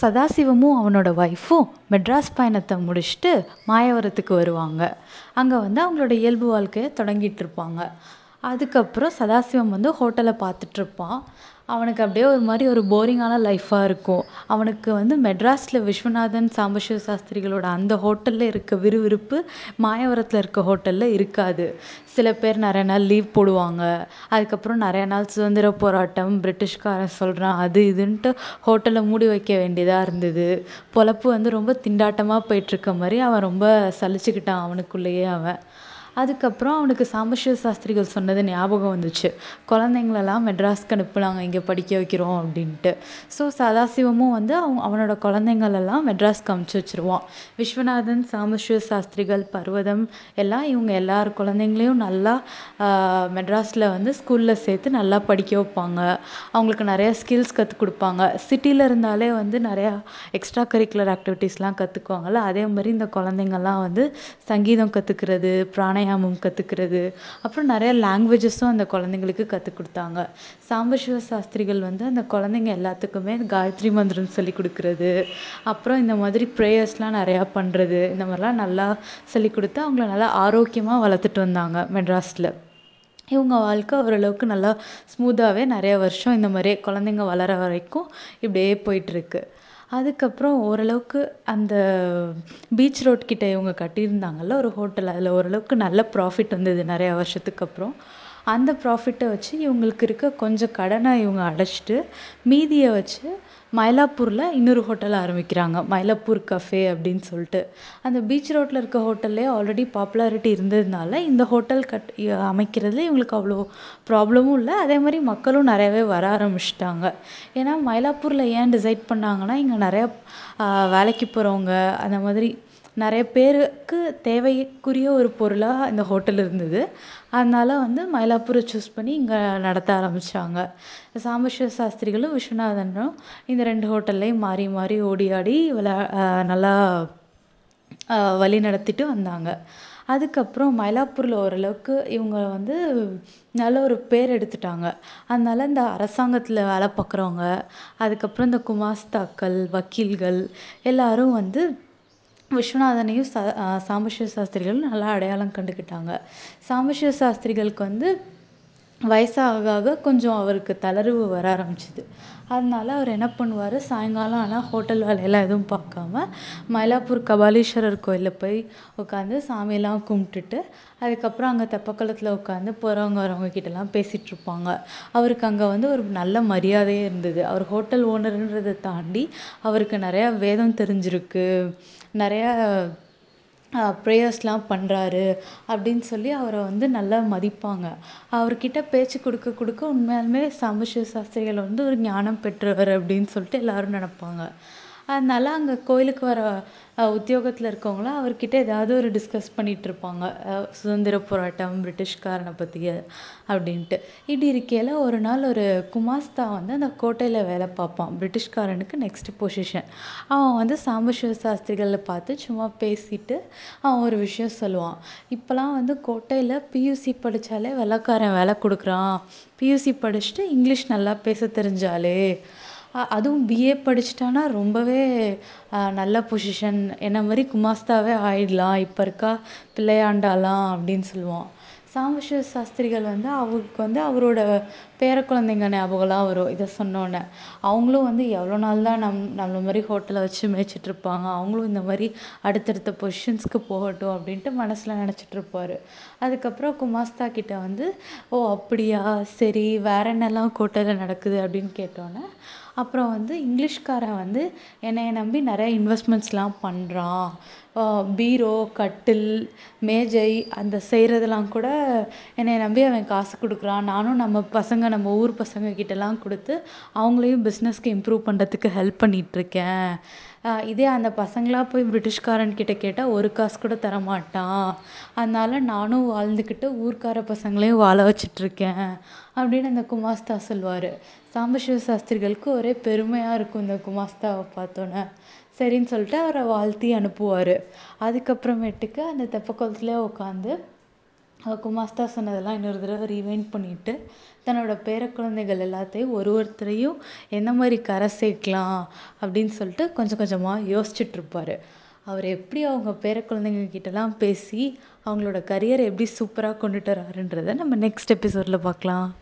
சதாசிவமும் அவனோட ஒய்ஃபும் மெட்ராஸ் பயணத்தை முடிச்சுட்டு மாயவரத்துக்கு வருவாங்க. அங்கே வந்து அவங்களோட இயல்பு வாழ்க்கையை தொடங்கிட்டிருப்பாங்க அதுக்கப்புறம் சதாசிவம் வந்து ஹோட்டலை பார்த்துட்ருப்பான். அவனுக்கு அப்படியே ஒரு மாதிரி ஒரு போரிங்கான லைஃபாக இருக்கும். அவனுக்கு வந்து மெட்ராஸில் விஸ்வநாதன் சாம்பசிவ சாஸ்திரிகளோட அந்த ஹோட்டலில் இருக்க விறுவிறுப்பு மாயவரத்தில் இருக்க ஹோட்டலில் இருக்காது. சில பேர் நிறைய நாள் லீவ் போடுவாங்க. அதுக்கப்புறம் நிறைய நாள் சுதந்திர போராட்டம் பிரிட்டிஷ்காரன் சொல்கிறான் அது இதுன்ட்டு ஹோட்டலை மூடி வைக்க வேண்டியதாக இருந்தது. பொழப்பு வந்து ரொம்ப திண்டாட்டமாக போயிட்டுருக்க மாதிரி அவன் ரொம்ப சலிச்சுக்கிட்டான் அவனுக்குள்ளேயே அவன். அதுக்கப்புறம் அவனுக்கு சாம்பசிவ சாஸ்திரிகள் சொன்னது ஞாபகம் வந்துச்சு. குழந்தைங்களெல்லாம் மெட்ராஸ்க்கு அனுப்புனாங்க இங்கே படிக்க வைக்கிறோம் அப்படின்ட்டு. ஸோ சதாசிவமும் வந்து அவன் அவனோட குழந்தைங்களெல்லாம் மெட்ராஸ்க்கு அனுப்பிச்சி வச்சிருவான். விஸ்வநாதன் சாம்பசிவ சாஸ்திரிகள் பர்வதம் எல்லாம் இவங்க எல்லார் குழந்தைங்களையும் நல்லா மெட்ராஸில் வந்து ஸ்கூலில் சேர்த்து நல்லா படிக்க வைப்பாங்க. அவங்களுக்கு நிறையா ஸ்கில்ஸ் கற்றுக் கொடுப்பாங்க. சிட்டியில் இருந்தாலே வந்து நிறையா எக்ஸ்ட்ரா கரிக்குலர் ஆக்டிவிட்டீஸ்லாம் கற்றுக்குவாங்கல்ல அதே மாதிரி இந்த குழந்தைங்கள்லாம் வந்து சங்கீதம் கற்றுக்கிறது பிராணாயாமம் கற்றுக்கிறது அப்புறம் நிறைய லாங்குவேஜஸும் அந்த குழந்தைங்களுக்கு கற்றுக் கொடுத்தாங்க. சாம்பசிவ சாஸ்திரிகள் வந்து அந்த குழந்தைங்க எல்லாத்துக்குமே காயத்ரி மந்திரம் சொல்லிக் கொடுக்குறது. அப்புறம் இந்த மாதிரி ப்ரேயர்ஸ்லாம் நிறையா பண்ணுறது இந்த மாதிரிலாம் நல்லா சொல்லிக் கொடுத்து அவங்கள நல்லா ஆரோக்கியமாக வளர்த்துட்டு வந்தாங்க மெட்ராஸில். இவங்க வாழ்க்கை ஓரளவுக்கு நல்லா ஸ்மூத்தாகவே நிறைய வருஷம் இந்த மாதிரியே குழந்தைங்க வளர வரைக்கும் இப்படியே போயிட்டுருக்கு அதுக்கப்புறம் ஓரளவுக்கு அந்த பீச் ரோட் கிட்ட இவங்க கட்டியிருந்தாங்கல்ல ஒரு ஹோட்டல் அதில் ஓரளவுக்கு நல்ல ப்ராஃபிட் வந்தது நிறையா வருஷத்துக்கு அப்புறம். அந்த ப்ராஃபிட்டை வச்சு இவங்களுக்கு இருக்க கொஞ்சம் கடனை இவங்க அடைச்சிட்டு மீதியை வச்சு மயிலாப்பூரில் இன்னொரு ஹோட்டல் ஆரம்பிக்கிறாங்க. மயிலாப்பூர் கஃபே அப்படின்னு சொல்லிட்டு. அந்த பீச் ரோட்டில் இருக்க ஹோட்டல்லே ஆல்ரெடி பாப்புலாரிட்டி இருந்ததுனால இந்த ஹோட்டல் கட் அமைக்கிறதுல இவங்களுக்கு அவ்வளோ ப்ராப்ளமும் இல்லை. அதே மாதிரி மக்களும் நிறையவே வர ஆரம்பிச்சிட்டாங்க. ஏன்னா மயிலாப்பூரில் ஏன் டிசைட் பண்ணாங்கன்னா இங்கே நிறையா வேலைக்கு போகிறவங்க அந்த மாதிரி நிறைய பேருக்கு தேவைக்குரிய ஒரு பொருளாக இந்த ஹோட்டல் இருந்தது. அதனால வந்து மயிலாப்பூரை சூஸ் பண்ணி இங்கே நடத்த ஆரம்பித்தாங்க சாம்பசிவ சாஸ்திரிகளும் விஸ்வநாதனும் இந்த ரெண்டு ஹோட்டல்லையும் மாறி மாறி ஓடி ஆடி விளா நல்லா வழி நடத்திட்டு வந்தாங்க. அதுக்கப்புறம் மயிலாப்பூரில் ஓரளவுக்கு இவங்க வந்து நல்ல ஒரு பேர் எடுத்துட்டாங்க. அதனால் இந்த அரசாங்கத்தில் வேலை பார்க்குறவங்க அதுக்கப்புறம் இந்த குமாஸ்தாக்கள் வக்கீல்கள் எல்லாரும் வந்து விஸ்வநாதனையும் ச சாம்பசிவ சாஸ்திரிகளும் நல்லா அடையாளம் கண்டுக்கிட்டாங்க. சாம்பசிவ சாஸ்திரிகளுக்கு வந்து வயசாக ஆக கொஞ்சம் அவருக்கு தளர்வு வர ஆரம்பிச்சுது. அதனால அவர் என்ன பண்ணுவார்? சாயங்காலம் ஆனால் ஹோட்டல் வேலையெல்லாம் எதுவும் பார்க்காம மயிலாப்பூர் கபாலீஸ்வரர் கோயிலில் போய் உட்காந்து சாமியெல்லாம் கும்பிட்டுட்டு அதுக்கப்புறம் அங்கே தெப்பக்குளத்தில் உட்காந்து போகிறவங்க வரவங்க கிட்டலாம் பேசிகிட்ருப்பாங்க அவருக்கு அங்கே வந்து ஒரு நல்ல மரியாதையே இருந்தது. அவர் ஹோட்டல் ஓனருன்றதை தாண்டி அவருக்கு நிறையா வேதம் தெரிஞ்சிருக்கு. நிறையா ப்ரேயர்ஸ்லாம் பண்ணுறாரு அப்படின்னு சொல்லி அவரை வந்து நல்லா மதிப்பாங்க. அவர்கிட்ட பேச்சு கொடுக்க கொடுக்க உண்மையாலுமே சாம்பசிவ சாஸ்திரிகள் வந்து ஒரு ஞானம் பெற்றவர் அப்படின்னு சொல்லிட்டு எல்லாரும் நினப்பாங்க. அதனால அங்கே கோயிலுக்கு வர உத்தியோகத்தில் இருக்கவங்களாம் அவர்கிட்ட ஏதாவது ஒரு டிஸ்கஸ் பண்ணிகிட்ருப்பாங்க சுதந்திர போராட்டம் பிரிட்டிஷ்காரனை பற்றி அப்படின்ட்டு. இப்படி இருக்கையில் ஒரு நாள் ஒரு குமாஸ்தா வந்து அந்த கோட்டையில் வேலை பார்ப்பான். பிரிட்டிஷ்காரனுக்கு நெக்ஸ்ட்டு பொசிஷன் அவன் வந்து சாம்பசிவ சாஸ்திரிகளை பார்த்து சும்மா பேசிட்டு அவன் ஒரு விஷயம் சொல்லுவான். இப்போலாம் வந்து கோட்டையில் பியூசி படித்தாலே வெள்ளைக்காரன் வேலை கொடுக்குறான். பியூசி படிச்சுட்டு இங்கிலீஷ் நல்லா பேச தெரிஞ்சாலே அதுவும் பிஏ படிச்சிட்டானா ரொம்பவே நல்ல பொசிஷன் என்ன மாதிரி குமாஸ்தாவே ஆயிடலாம். இப்போ இருக்கா பிள்ளையாண்டாலாம் அப்படின்னு சொல்லுவான். சாம்பசிவ சாஸ்திரிகள் வந்து அவருக்கு வந்து அவரோட பேர குழந்தைங்க ஞாபகம்லாம் வரும். இதை சொன்னோன்னே. அவங்களும் வந்து எவ்வளோ நாள் தான் நம் நம்மள மாதிரி ஹோட்டலை வச்சு மேய்ச்சிட்ருப்பாங்க அவங்களும் இந்த மாதிரி அடுத்தடுத்த பொசிஷன்ஸ்க்கு போகட்டும் அப்படின்ட்டு மனசில் நினச்சிட்ருப்பாரு அதுக்கப்புறம் குமாஸ்தா கிட்ட வந்து ஓ அப்படியா? சரி வேற என்னெல்லாம் கோட்டையில் நடக்குது? அப்படின்னு கேட்டோன்னே அப்புறம் வந்து இங்கிலீஷ்காரன் வந்து என்னையை நம்பி நிறைய இன்வெஸ்ட்மெண்ட்ஸ்லாம் பண்ணுறான் பீரோ கட்டில் மேஜை அந்த செய்கிறதெல்லாம் கூட என்னை நம்பி அவன் காசு கொடுக்குறான். நானும் நம்ம பசங்க நம்ம ஊர் பசங்கக்கிட்டலாம் கொடுத்து அவங்களையும் பிஸ்னஸ்க்கு இம்ப்ரூவ் பண்ணுறதுக்கு ஹெல்ப் பண்ணிகிட்ருக்கேன் இதே அந்த பசங்களாக போய் பிரிட்டிஷ்காரன் கிட்ட கேட்டால் ஒரு காசு கூட தரமாட்டான். அதனால நானும் வாழ்ந்துக்கிட்டு ஊர்க்கார பசங்களையும் வாழ வச்சிட்ருக்கேன் அப்படின்னு அந்த குமாஸ்தா சொல்லுவார் சாம்பசிவ சாஸ்திரிகளுக்கு ஒரே பெருமையாக இருக்கும் இந்த குமாஸ்தாவை பார்த்தோன்னே. சரின்னு சொல்லிட்டு அவரை வாழ்த்தி அனுப்புவார். அதுக்கப்புறமேட்டுக்கு அந்த தெப்பக்குளத்துலேயே உட்காந்து குமாஸ்தா சொன்னதெல்லாம் இன்னொரு தடவை ரீவைண்ட் பண்ணிவிட்டு தன்னோட பேர குழந்தைகள் எல்லாத்தையும் ஒரு ஒருத்தரையும் என்ன மாதிரி கரை சேர்க்கலாம் அப்படின்னு சொல்லிட்டு கொஞ்சம் கொஞ்சமாக யோசிச்சிட்ருப்பார் அவர் எப்படி அவங்க பேரக்குழந்தைங்க கிட்டலாம் பேசி அவங்களோட கரியரை எப்படி சூப்பராக கொண்டுட்டு வராருன்றதை நம்ம நெக்ஸ்ட் எபிசோடில் பார்க்கலாம்.